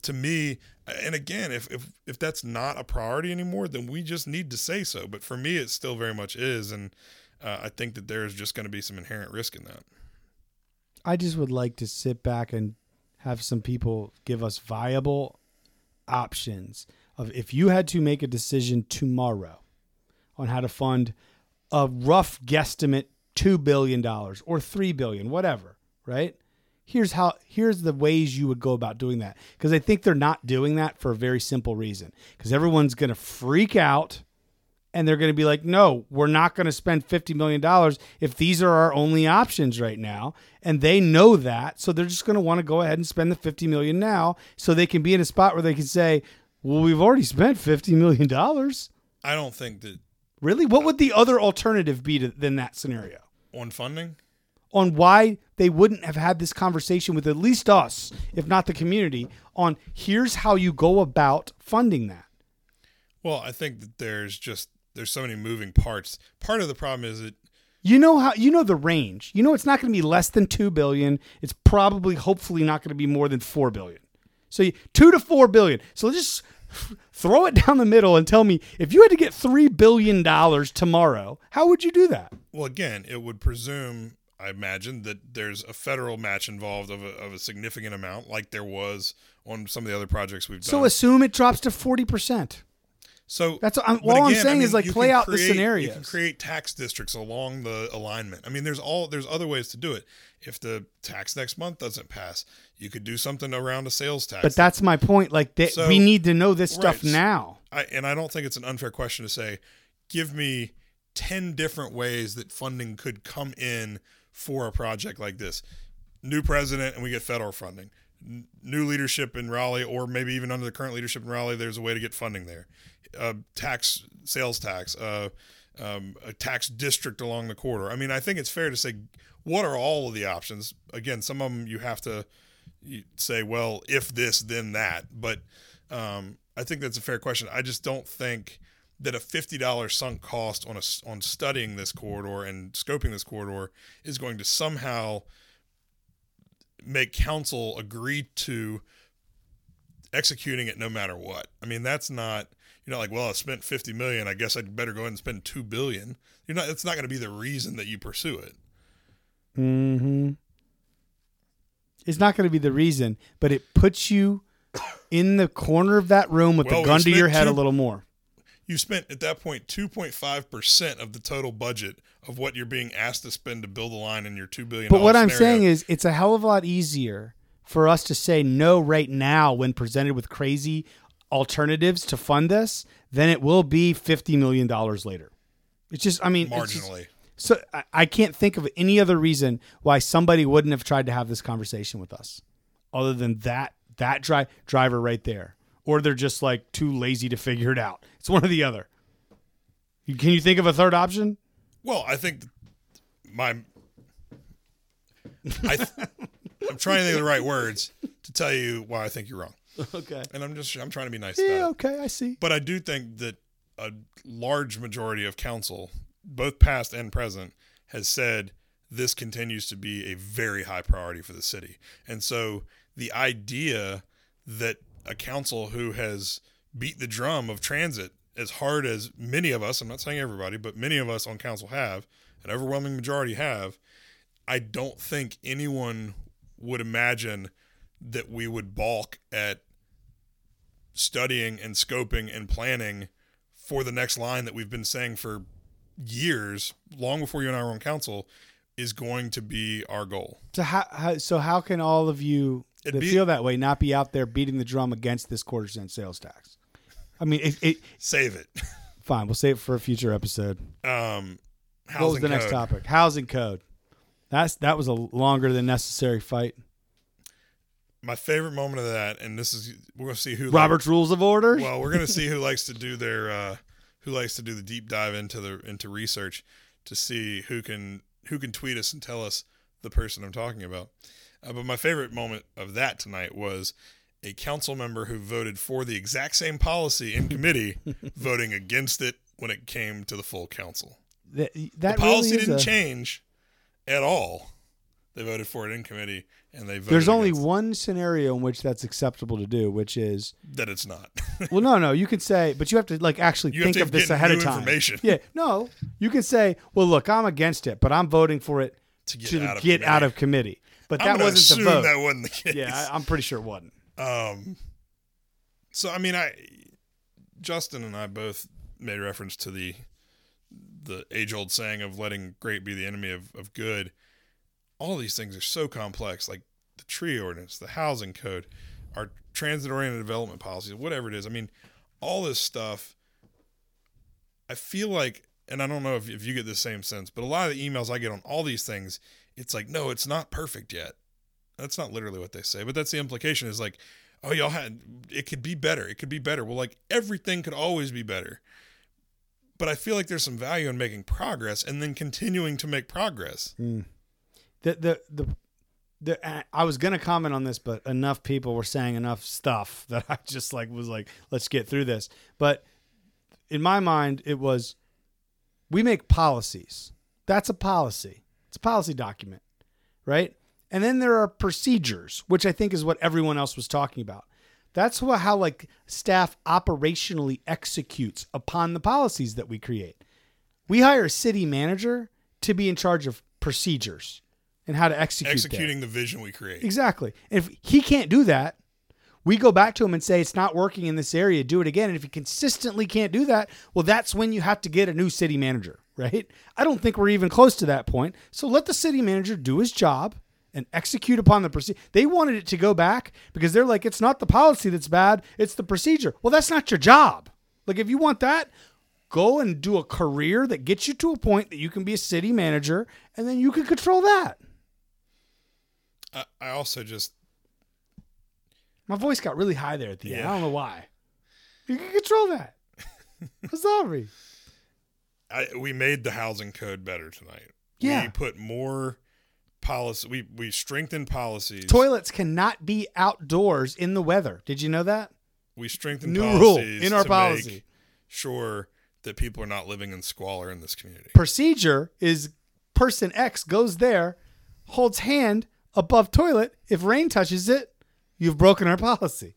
[SPEAKER 5] to me, and again, if, if if that's not a priority anymore, then we just need to say so. But for me, it still very much is, and uh, I think that there's just going to be some inherent risk in that.
[SPEAKER 4] I just would like to sit back and have some people give us viable options of if you had to make a decision tomorrow on how to fund a rough guesstimate two billion dollars or three billion, whatever, right? Here's how here's the ways you would go about doing that. Because I think they're not doing that for a very simple reason. Because everyone's gonna freak out and they're going to be like, no, we're not going to spend $50 million if these are our only options right now. And they know that. So they're just going to want to go ahead and spend the 50 million now so they can be in a spot where they can say, well, we've already spent $50 million.
[SPEAKER 5] I don't think that
[SPEAKER 4] Really? What would the other alternative be to, than that scenario?
[SPEAKER 5] On funding,
[SPEAKER 4] On why they wouldn't have had this conversation with at least us, if not the community, on here's how you go about funding that.
[SPEAKER 5] well, I think that there's just there's so many moving parts. Part of the problem is that
[SPEAKER 4] You know how you know the range. You know it's not going to be less than 2 billion. It's probably hopefully not going to be more than 4 billion. So you, 2 to 4 billion. So just throw it down the middle and tell me if you had to get 3 billion dollars tomorrow, how would you do that?
[SPEAKER 5] well, again, it would presume, I imagine, that there's a federal match involved of a, of a significant amount, like there was on some of the other projects we've done.
[SPEAKER 4] So assume it drops to 40%.
[SPEAKER 5] So
[SPEAKER 4] That's- I'm- all I'm saying is, like, play out the
[SPEAKER 5] create- You can create tax districts along the alignment. I mean, there's all there's other ways to do it. If the tax next month doesn't pass, you could do something around a sales tax.
[SPEAKER 4] But that's my point like that
[SPEAKER 5] So-
[SPEAKER 4] we need to know this stuff now.
[SPEAKER 5] I, and I don't think it's an unfair question to say, give me 10 different ways that funding could come in for a project like this. New president, and we get federal funding. N- New leadership in Raleigh, or maybe even under the current leadership in Raleigh, there's a way to get funding there. Uh, tax, sales tax, uh, um, a tax district along the corridor. I mean, I think it's fair to say, what are all of the options? Again, some of them you have to say, well, if this, then that. But um, I think that's a fair question. I just don't think that a fifty dollars sunk cost on a on studying this corridor and scoping this corridor is going to somehow make council agree to executing it no matter what. I mean, that's not you're not like, well, I spent fifty million. I guess I'd better go ahead and spend two billion. You're not. It's not going to be the reason that you pursue it.
[SPEAKER 4] Mm-hmm. It's not going to be the reason, but it puts you in the corner of that room with
[SPEAKER 5] Well,
[SPEAKER 4] the gun to your head a little more.
[SPEAKER 5] You spent at that point point two point five percent of the total budget of what you're being asked to spend to build a line in your two billion.
[SPEAKER 4] But what I'm saying is, it's a hell of a lot easier for us to say no right now when presented with crazy alternatives to fund this than it will be $50 million later. It's just, I mean, it's just-
[SPEAKER 5] marginally.
[SPEAKER 4] So I, I can't think of any other reason why somebody wouldn't have tried to have this conversation with us, other than that that dri- driver right there, or they're just like too lazy to figure it out. It's one or the other. Can you think of a third option?
[SPEAKER 5] Well, I think my I th- I'm trying to think of the right words to tell you why I think you're wrong,
[SPEAKER 4] Okay.
[SPEAKER 5] and I'm just I'm trying to be nice
[SPEAKER 4] Yeah. Okay. I see.
[SPEAKER 5] But I do think that a large majority of council, both past and present, has said this continues to be a very high priority for the city. And so the idea that a council who has beat the drum of transit as hard as many of us, I'm not saying everybody, but many of us on council have, an overwhelming majority have, I don't think anyone would imagine that we would balk at studying and scoping and planning for the next line that we've been saying for years, long before you and I were on council, is going to be our goal.
[SPEAKER 4] So how, how so how can all of you
[SPEAKER 5] It'd
[SPEAKER 4] that
[SPEAKER 5] be-
[SPEAKER 4] feel that way not be out there beating the drum against this quarter cent sales tax? I mean, it, it
[SPEAKER 5] Save it.
[SPEAKER 4] fine. We'll save it for a future episode.
[SPEAKER 5] Um,
[SPEAKER 4] what was the next topic? Housing code. That's that was a longer than necessary fight.
[SPEAKER 5] My favorite moment of that, and this is we're going to see who
[SPEAKER 4] Robert's Rules of Order.
[SPEAKER 5] Well, we're going to see who likes to do their uh, who likes to do the deep dive into the into research to see who can who can tweet us and tell us the person I'm talking about. Uh, but my favorite moment of that tonight was a council member who voted for the exact same policy in committee, voting against it when it came to the full council.
[SPEAKER 4] that that
[SPEAKER 5] the policy
[SPEAKER 4] really
[SPEAKER 5] didn't
[SPEAKER 4] a-
[SPEAKER 5] change at all. They voted for it in committee, and they voted
[SPEAKER 4] There's only one scenario in which that's acceptable to do, which is
[SPEAKER 5] that it's not.
[SPEAKER 4] well, no, no. You can say, but you have to like actually
[SPEAKER 5] You
[SPEAKER 4] think of this ahead of time.
[SPEAKER 5] information.
[SPEAKER 4] Yeah, no. You can say, well, look, I'm against it, but I'm voting for it
[SPEAKER 5] To get
[SPEAKER 4] to
[SPEAKER 5] out of
[SPEAKER 4] get out of committee. But that wasn't the vote.
[SPEAKER 5] That wasn't the case.
[SPEAKER 4] yeah, I, I'm pretty sure it wasn't.
[SPEAKER 5] Um, so I mean, I Justin and I both made reference to the the age old saying of letting great be the enemy of, of good. All these things are so complex, like the tree ordinance, the housing code, our transit oriented development policies, whatever it is. I mean, all this stuff. I feel like, and I don't know if, if you get the same sense, but a lot of the emails I get on all these things, it's like, no, it's not perfect yet. That's not literally what they say, but that's the implication is like, oh, y'all had, it could be better. It could be better. Well, like everything could always be better. but I feel like there's some value in making progress and then continuing to make progress.
[SPEAKER 4] the the the, the uh, I was gonna comment on this, but enough people were saying enough stuff that I just like was like, let's get through this. But in my mind, it was we make policies. That's a policy. It's a policy document, right? And then there are procedures, which I think is what everyone else was talking about. That's how like staff operationally executes upon the policies that we create. We hire a city manager to be in charge of procedures and how to execute.
[SPEAKER 5] Executing the vision we create.
[SPEAKER 4] Exactly. And if he can't do that, we go back to him and say it's not working in this area, do it again. And if you consistently can't do that, well, that's when you have to get a new city manager, right? I don't think we're even close to that point. So let the city manager do his job and execute upon the procedure. They wanted it to go back because they're like, it's not the policy that's bad, it's the procedure. Well, that's not your job. Like, if you want that, go and do a career that gets you to a point that you can be a city manager and then you can control that.
[SPEAKER 5] I, I also just
[SPEAKER 4] My voice got really high there at the end. I don't know why. You can control that. I'm sorry.
[SPEAKER 5] I, we made the housing code better tonight.
[SPEAKER 4] Yeah.
[SPEAKER 5] We put more policy. We we strengthened policies.
[SPEAKER 4] Toilets cannot be outdoors in the weather. Did you know that?
[SPEAKER 5] we strengthened
[SPEAKER 4] New rule in our policy.
[SPEAKER 5] sure that people are not living in squalor in this community.
[SPEAKER 4] Procedure is person X goes there, holds hand above toilet. If rain touches it, you've broken our policy.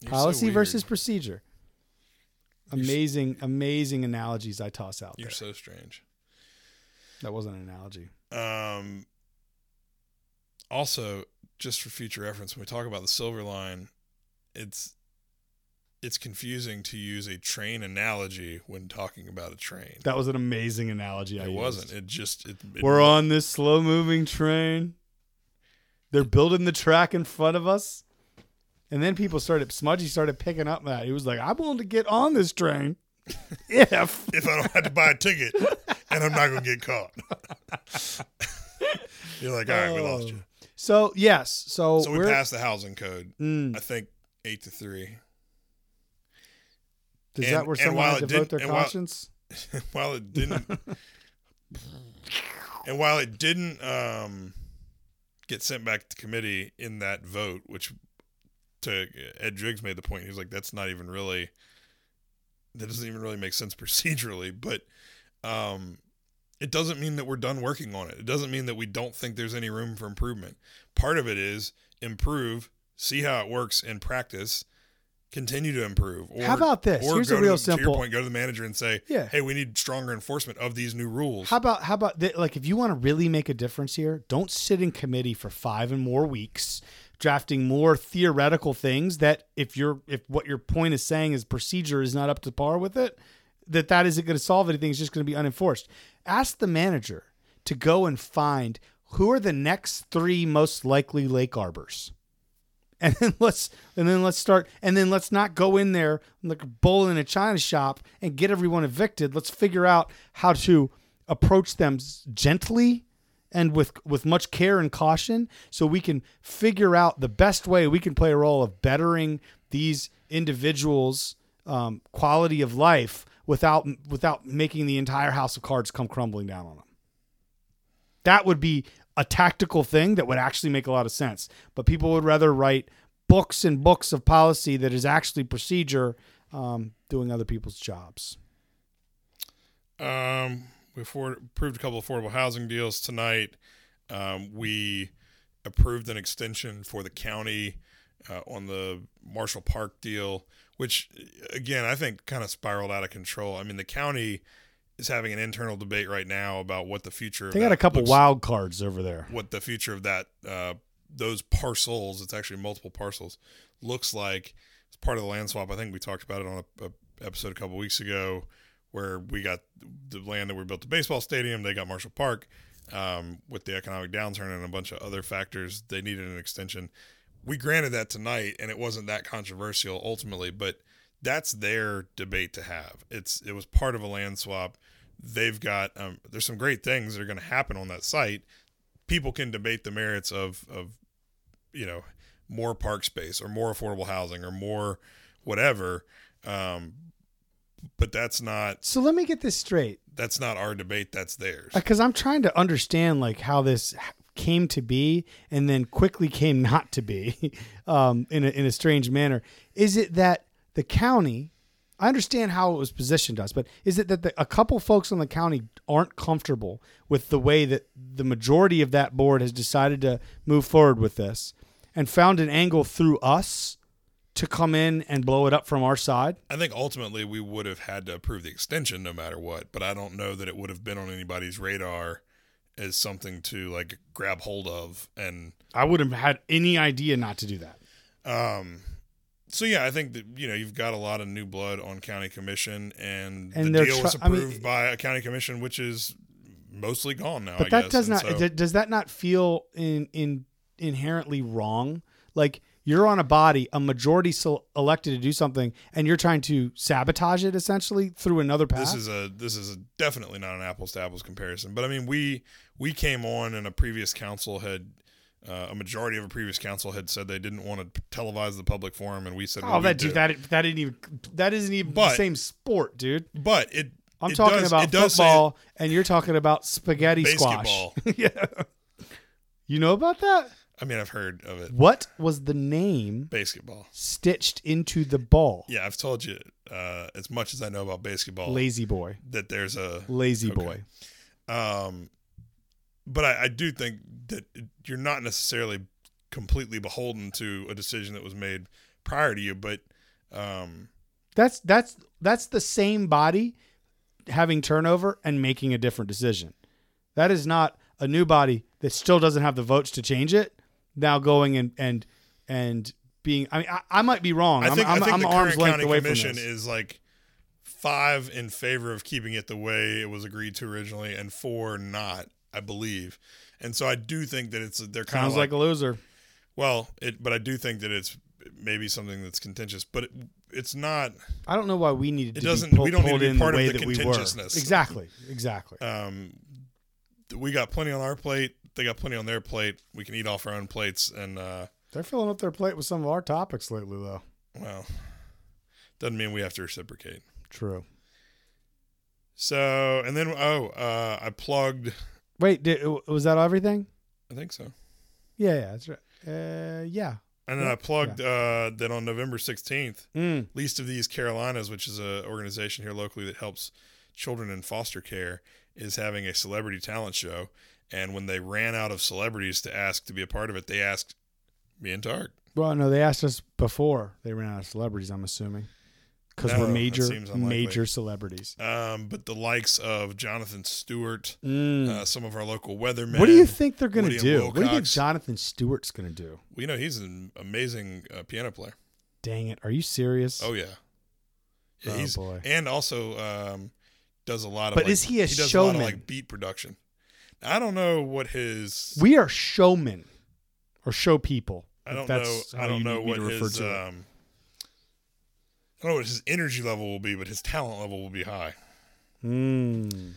[SPEAKER 5] You're
[SPEAKER 4] policy
[SPEAKER 5] weird.
[SPEAKER 4] versus procedure. Amazing, amazing analogies I toss out
[SPEAKER 5] You're
[SPEAKER 4] there.
[SPEAKER 5] so strange.
[SPEAKER 4] That wasn't an analogy.
[SPEAKER 5] Um, also, just for future reference, when we talk about the silver line, it's it's confusing to use a train analogy when talking about a train.
[SPEAKER 4] That was an amazing analogy. I
[SPEAKER 5] it
[SPEAKER 4] used.
[SPEAKER 5] wasn't. It just it, it
[SPEAKER 4] We're on this slow moving train. They're building the track in front of us. And then people started, Smudgy started picking up that. He was like, I'm willing to get on this train if.
[SPEAKER 5] if I don't have to buy a ticket and I'm not gonna get caught. You're like, all right, we lost you.
[SPEAKER 4] So, yes. So,
[SPEAKER 5] So we passed the housing code.
[SPEAKER 4] Mm.
[SPEAKER 5] I think eight to three.
[SPEAKER 4] is
[SPEAKER 5] and-
[SPEAKER 4] that where someone
[SPEAKER 5] while
[SPEAKER 4] had to vote their
[SPEAKER 5] and while-
[SPEAKER 4] conscience?
[SPEAKER 5] while it didn't and while it didn't um get sent back to committee in that vote which to ed driggs made the point He's like that's not even really that doesn't even really make sense procedurally but um it doesn't mean that we're done working on it it doesn't mean that we don't think there's any room for improvement part of it is improve see how it works in practice continue to improve or,
[SPEAKER 4] How about this?
[SPEAKER 5] or
[SPEAKER 4] Here's a real
[SPEAKER 5] to, to your
[SPEAKER 4] simple-
[SPEAKER 5] point go to the manager and say
[SPEAKER 4] Yeah.
[SPEAKER 5] hey we need stronger enforcement of these new rules
[SPEAKER 4] How about how about like if you want to really make a difference here, don't sit in committee for five and more weeks drafting more theoretical things that if you're if what your point is saying is procedure is not up to par with it, that that isn't going to solve anything. It's just going to be unenforced. Ask the manager to go and find who are the next three most likely lake arbors. And then let's and then let's start and then let's not go in there like a bull in a china shop and get everyone evicted. Let's figure out how to approach them gently and with with much care and caution so we can figure out the best way we can play a role of bettering these individuals um, quality of life without without making the entire house of cards come crumbling down on them that would be a tactical thing that would actually make a lot of sense. But people would rather write books and books of policy that is actually procedure um, doing other people's jobs.
[SPEAKER 5] Um, we afford, approved a couple of affordable housing deals tonight. Um, we approved an extension for the county uh, on the Marshall Park deal, which again I think kind of spiraled out of control. I mean, the county is having an internal debate right now about what the future. Of
[SPEAKER 4] They
[SPEAKER 5] got
[SPEAKER 4] a couple
[SPEAKER 5] looks-
[SPEAKER 4] wild cards over there.
[SPEAKER 5] what the future of that uh, those parcels it's actually multiple parcels looks like it's part of the land swap i think we talked about it on a, a episode a couple weeks ago where we got the land that we built the baseball stadium they got marshall park um, with the economic downturn and a bunch of other factors they needed an extension. We granted that tonight and it wasn't that controversial ultimately but that's their debate to have. It's it was part of a land swap. They've got um, there's some great things that are going to happen on that site. People can debate the merits of of you know more park space or more affordable housing or more whatever um but that's not
[SPEAKER 4] So let me get this straight.
[SPEAKER 5] that's not our debate. That's theirs.
[SPEAKER 4] because I'm trying to understand like how this came to be and then quickly came not to be um, in a, in a strange manner. Is it that the county? I understand how it was positioned to us, but is it that the, a couple folks on the county aren't comfortable with the way that the majority of that board has decided to move forward with this, and found an angle through us to come in and blow it up from our side?
[SPEAKER 5] I think ultimately we would have had to approve the extension no matter what, but I don't know that it would have been on anybody's radar as something to like grab hold of and
[SPEAKER 4] I would have had any idea not to do that.
[SPEAKER 5] um so yeah, I think that you know you've got a lot of new blood on county commission, and,
[SPEAKER 4] And
[SPEAKER 5] the deal was
[SPEAKER 4] try- I mean-
[SPEAKER 5] approved by a county commission, which is mostly gone now.
[SPEAKER 4] But
[SPEAKER 5] I
[SPEAKER 4] that
[SPEAKER 5] guess.
[SPEAKER 4] does
[SPEAKER 5] And
[SPEAKER 4] not
[SPEAKER 5] so-
[SPEAKER 4] does that not feel in in inherently wrong? Like you're on a body, a majority so elected to do something, and you're trying to sabotage it essentially through another path.
[SPEAKER 5] this is a this is a, definitely not an apples to apples comparison. But I mean, we we came on, and a previous council had. Uh, a majority of a previous council had said they didn't want to televise the public forum, and we said,
[SPEAKER 4] oh, that dude, that that didn't even that isn't even the same sport, dude.
[SPEAKER 5] But it.
[SPEAKER 4] I'm
[SPEAKER 5] it
[SPEAKER 4] talking
[SPEAKER 5] does-
[SPEAKER 4] about
[SPEAKER 5] say
[SPEAKER 4] football, and you're talking about spaghetti
[SPEAKER 5] Basketball.
[SPEAKER 4] squash. yeah, you know about that?
[SPEAKER 5] I mean, I've heard of it.
[SPEAKER 4] What was the name
[SPEAKER 5] Basketball.
[SPEAKER 4] stitched into the ball?
[SPEAKER 5] Yeah, I've told you uh, as much as I know about basketball
[SPEAKER 4] Lazy boy,
[SPEAKER 5] that there's a
[SPEAKER 4] lazy
[SPEAKER 5] Okay.
[SPEAKER 4] boy.
[SPEAKER 5] Um, but I, I do think that you're not necessarily completely beholden to a decision that was made prior to you, but um,
[SPEAKER 4] That's that's that's the same body having turnover and making a different decision. That is not a new body that still doesn't have the votes to change it. Now going and and and being. I mean, I, I might be wrong.
[SPEAKER 5] I think,
[SPEAKER 4] I'm,
[SPEAKER 5] I think
[SPEAKER 4] I'm
[SPEAKER 5] the
[SPEAKER 4] arm's
[SPEAKER 5] current
[SPEAKER 4] length
[SPEAKER 5] county
[SPEAKER 4] away from
[SPEAKER 5] commission
[SPEAKER 4] this.
[SPEAKER 5] is like five in favor of keeping it the way it was agreed to originally, and four not, I believe. And so I do think that it's they're kind
[SPEAKER 4] Sounds
[SPEAKER 5] of
[SPEAKER 4] like, a loser.
[SPEAKER 5] well, it, but I do think that it's maybe something that's contentious, but it, it's not.
[SPEAKER 4] I don't know why we needed
[SPEAKER 5] It
[SPEAKER 4] to
[SPEAKER 5] doesn't-
[SPEAKER 4] be pull,
[SPEAKER 5] we don't need to be part
[SPEAKER 4] the
[SPEAKER 5] of the
[SPEAKER 4] that we
[SPEAKER 5] contentiousness.
[SPEAKER 4] Exactly. Exactly.
[SPEAKER 5] Um, we got plenty on our plate. They got plenty on their plate. We can eat off our own plates, and uh,
[SPEAKER 4] They're filling up their plate with some of our topics lately, though.
[SPEAKER 5] well, doesn't mean we have to reciprocate.
[SPEAKER 4] True.
[SPEAKER 5] So, and then oh, uh, I plugged.
[SPEAKER 4] Wait, did, was that everything?
[SPEAKER 5] I think so.
[SPEAKER 4] Yeah, yeah, that's right. Uh, yeah.
[SPEAKER 5] And then I plugged uh, that on November 16th,
[SPEAKER 4] Mm.
[SPEAKER 5] Least of These Carolinas, which is an organization here locally that helps children in foster care, is having a celebrity talent show. And when they ran out of celebrities to ask to be a part of it, they asked me and Tark.
[SPEAKER 4] Well, no, they asked us before they ran out of celebrities. I'm assuming because
[SPEAKER 5] No,
[SPEAKER 4] we're major, major celebrities.
[SPEAKER 5] Um, but the likes of Jonathan Stewart,
[SPEAKER 4] Mm.
[SPEAKER 5] uh, some of our local weathermen.
[SPEAKER 4] what do you think they're going to do?
[SPEAKER 5] and
[SPEAKER 4] What do you think Jonathan Stewart's going to do?
[SPEAKER 5] We know he's an amazing uh, piano player.
[SPEAKER 4] Dang it! Are you serious?
[SPEAKER 5] Oh yeah, yeah
[SPEAKER 4] Oh,
[SPEAKER 5] he's
[SPEAKER 4] boy.
[SPEAKER 5] and also um, does a lot of.
[SPEAKER 4] But
[SPEAKER 5] like-
[SPEAKER 4] is he a
[SPEAKER 5] he does a lot
[SPEAKER 4] showman?
[SPEAKER 5] of like beat production. I don't know what his.
[SPEAKER 4] we are showmen or show people.
[SPEAKER 5] I don't know.
[SPEAKER 4] that's
[SPEAKER 5] I don't
[SPEAKER 4] you
[SPEAKER 5] know what his. Um, I don't know what his energy level will be, but his talent level will be high.
[SPEAKER 4] Mm.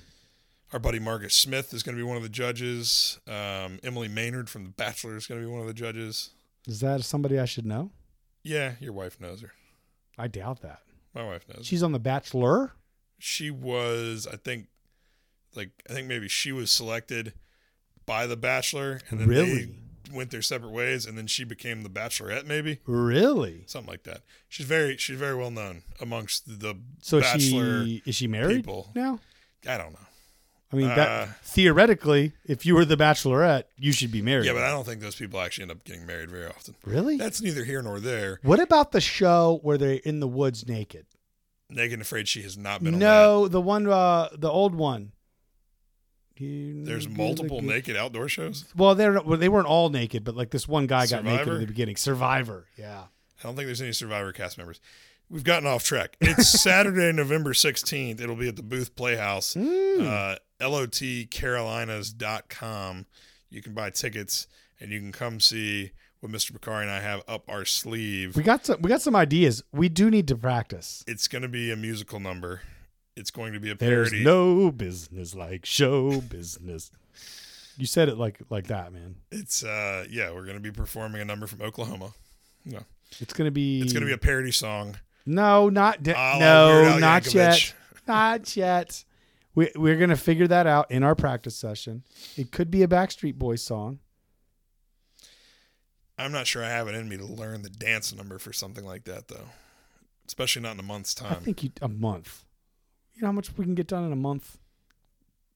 [SPEAKER 5] Our buddy Marcus Smith is going to be one of the judges. Um, Emily Maynard from The Bachelor is going to be one of the judges.
[SPEAKER 4] Is that somebody I should know?
[SPEAKER 5] Yeah, your wife knows her.
[SPEAKER 4] I doubt that.
[SPEAKER 5] My wife knows. her.
[SPEAKER 4] She's on The Bachelor.
[SPEAKER 5] she was i think like i think maybe she was selected by the bachelor and then
[SPEAKER 4] Really?
[SPEAKER 5] they went their separate ways and then she became the bachelorette maybe
[SPEAKER 4] Really?
[SPEAKER 5] something like that she's very she's very well known amongst the
[SPEAKER 4] So
[SPEAKER 5] bachelor
[SPEAKER 4] she is she married
[SPEAKER 5] people.
[SPEAKER 4] now?
[SPEAKER 5] i don't know
[SPEAKER 4] I mean,
[SPEAKER 5] Uh,
[SPEAKER 4] theoretically, if you were the Bachelorette, you should be married.
[SPEAKER 5] yeah but i don't think those people actually end up getting married very often
[SPEAKER 4] really.
[SPEAKER 5] that's neither here nor there
[SPEAKER 4] what about the show where they're in the woods naked?
[SPEAKER 5] naked and afraid she has not been on
[SPEAKER 4] No, the one, uh, the old one.
[SPEAKER 5] There's multiple naked outdoor shows
[SPEAKER 4] Well, they're well, they weren't all naked, but like this one guy got naked in the beginning. Survivor, yeah.
[SPEAKER 5] I don't think there's any Survivor cast members. We've gotten off track. It's Saturday, November 16th. It'll be at the Booth Playhouse,
[SPEAKER 4] Hmm.
[SPEAKER 5] uh, lotcarolinas.com. You can buy tickets and you can come see what Mr. Bokhari and I have up our sleeve.
[SPEAKER 4] We got some. We got some ideas. We do need to practice.
[SPEAKER 5] It's going to be a musical number. It's going to be a parody.
[SPEAKER 4] There's no business like show business. You said it like like that, man.
[SPEAKER 5] it's uh yeah, we're going to be performing a number from Oklahoma. No.
[SPEAKER 4] It's gonna be.
[SPEAKER 5] It's going to be a parody song
[SPEAKER 4] No, not de-
[SPEAKER 5] A la Weird
[SPEAKER 4] no, not
[SPEAKER 5] Yankovic.
[SPEAKER 4] yet. Not yet. We we're gonna figure that out in our practice session. It could be a Backstreet Boys song.
[SPEAKER 5] I'm not sure I have it in me to learn the dance number for something like that, though. Especially not in a month's time.
[SPEAKER 4] I think you, a month. You know how much we can get done in a month?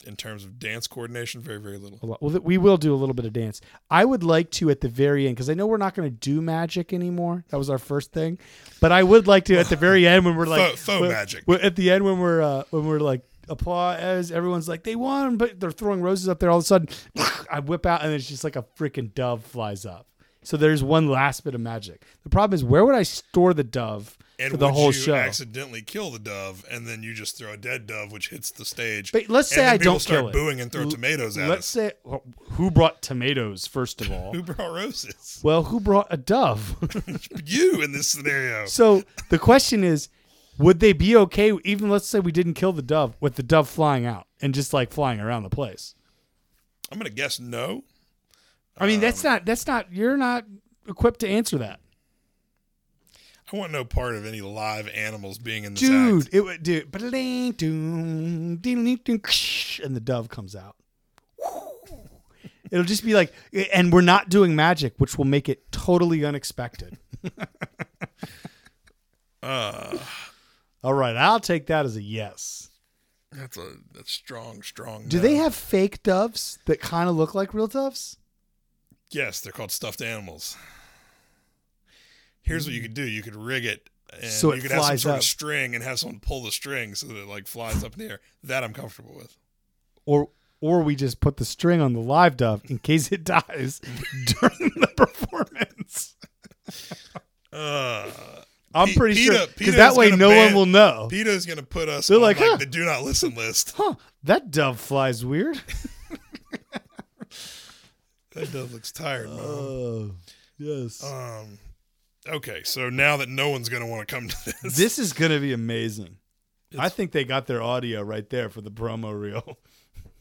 [SPEAKER 5] in terms of dance coordination. Very, very little.
[SPEAKER 4] A lot. Well, we will do a little bit of dance. I would like to at the very end because I know we're not going to do magic anymore. That was our first thing, but I would like to at the very end when we're like
[SPEAKER 5] Faux- faux magic.
[SPEAKER 4] at the end when we're uh, when we're like applause. Everyone's like they won, but they're throwing roses up there. All of a sudden, I whip out and it's just like a freaking dove flies up. So there's one last bit of magic. The problem is where would I store the dove
[SPEAKER 5] And
[SPEAKER 4] for the whole
[SPEAKER 5] you
[SPEAKER 4] show?
[SPEAKER 5] accidentally kill the dove, and then you just throw a dead dove, which hits the stage.
[SPEAKER 4] But let's say I
[SPEAKER 5] people
[SPEAKER 4] don't
[SPEAKER 5] start
[SPEAKER 4] kill it.
[SPEAKER 5] booing and throw
[SPEAKER 4] L-
[SPEAKER 5] tomatoes at you.
[SPEAKER 4] Let's
[SPEAKER 5] us.
[SPEAKER 4] say well, who brought tomatoes first of all.
[SPEAKER 5] Who brought roses?
[SPEAKER 4] well, who brought a dove?
[SPEAKER 5] you in this scenario.
[SPEAKER 4] So the question is, would they be okay? Even let's say we didn't kill the dove with the dove flying out and just like flying around the place.
[SPEAKER 5] I'm gonna guess no.
[SPEAKER 4] I mean,
[SPEAKER 5] Um,
[SPEAKER 4] that's not that's not you're not equipped to answer that,
[SPEAKER 5] I want no part of any live animals being in this
[SPEAKER 4] dude.
[SPEAKER 5] act.
[SPEAKER 4] It would ding, and the dove comes out. It'll just be like, and we're not doing magic, which will make it totally unexpected.
[SPEAKER 5] Uh,
[SPEAKER 4] All right, I'll take that as a yes.
[SPEAKER 5] that's a strong, strong.
[SPEAKER 4] Do
[SPEAKER 5] no.
[SPEAKER 4] they have fake doves that kind of look like real doves?
[SPEAKER 5] Yes, they're called stuffed animals. Here's what you could do: you could rig it, and
[SPEAKER 4] So it
[SPEAKER 5] you could have some sort
[SPEAKER 4] up.
[SPEAKER 5] of string and have someone pull the string so that it like flies up in the air. That I'm comfortable with.
[SPEAKER 4] or or we just put the string on the live dove in case it dies during the performance.
[SPEAKER 5] Uh,
[SPEAKER 4] I'm
[SPEAKER 5] Pe-
[SPEAKER 4] pretty sure because that way no
[SPEAKER 5] ban-
[SPEAKER 4] one will know.
[SPEAKER 5] PETA's gonna put us
[SPEAKER 4] They're
[SPEAKER 5] on
[SPEAKER 4] like,
[SPEAKER 5] like,
[SPEAKER 4] huh.
[SPEAKER 5] the do not listen list.
[SPEAKER 4] Huh? That dove flies weird.
[SPEAKER 5] That dove looks tired. Mom.
[SPEAKER 4] Oh, yes.
[SPEAKER 5] Um, okay, so now that no one's gonna want to come to this,
[SPEAKER 4] this is gonna be amazing. I think they got their audio right there for the promo reel.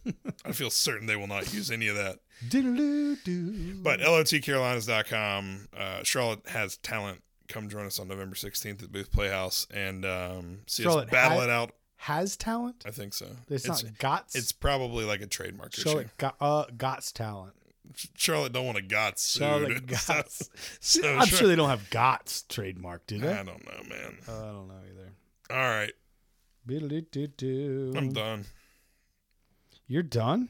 [SPEAKER 5] I feel certain they will not use any of that.
[SPEAKER 4] Diddle-doo-doo.
[SPEAKER 5] But lotcarolinas.com, uh, Charlotte has talent. Come join us on November 16th at Booth Playhouse and um, see
[SPEAKER 4] Charlotte
[SPEAKER 5] us battle
[SPEAKER 4] ha-
[SPEAKER 5] it out.
[SPEAKER 4] has talent.
[SPEAKER 5] I think so.
[SPEAKER 4] It's,
[SPEAKER 5] it's,
[SPEAKER 4] not Gots.
[SPEAKER 5] it's probably like a trademark issue.
[SPEAKER 4] Charlotte got, uh, Gots talent.
[SPEAKER 5] Charlotte don't want a got sued.
[SPEAKER 4] Charlotte
[SPEAKER 5] So-
[SPEAKER 4] Gots.
[SPEAKER 5] so
[SPEAKER 4] I'm sure they don't have Gots trademark, do they?
[SPEAKER 5] I don't know, man.
[SPEAKER 4] Uh, I don't know either.
[SPEAKER 5] All right, I'm done.
[SPEAKER 4] You're done?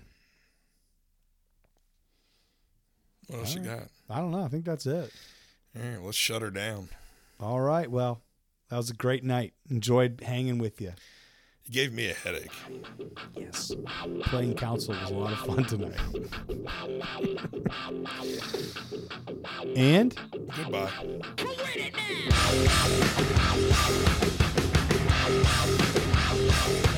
[SPEAKER 5] What else you got?
[SPEAKER 4] I don't know. I think that's it.
[SPEAKER 5] All right, let's shut her down.
[SPEAKER 4] All right. Well, that was a great night. Enjoyed hanging with you.
[SPEAKER 5] You gave me a headache.
[SPEAKER 1] Yes.
[SPEAKER 4] Playing council was a lot of fun tonight. and
[SPEAKER 5] Goodbye.
[SPEAKER 6] Wait it now!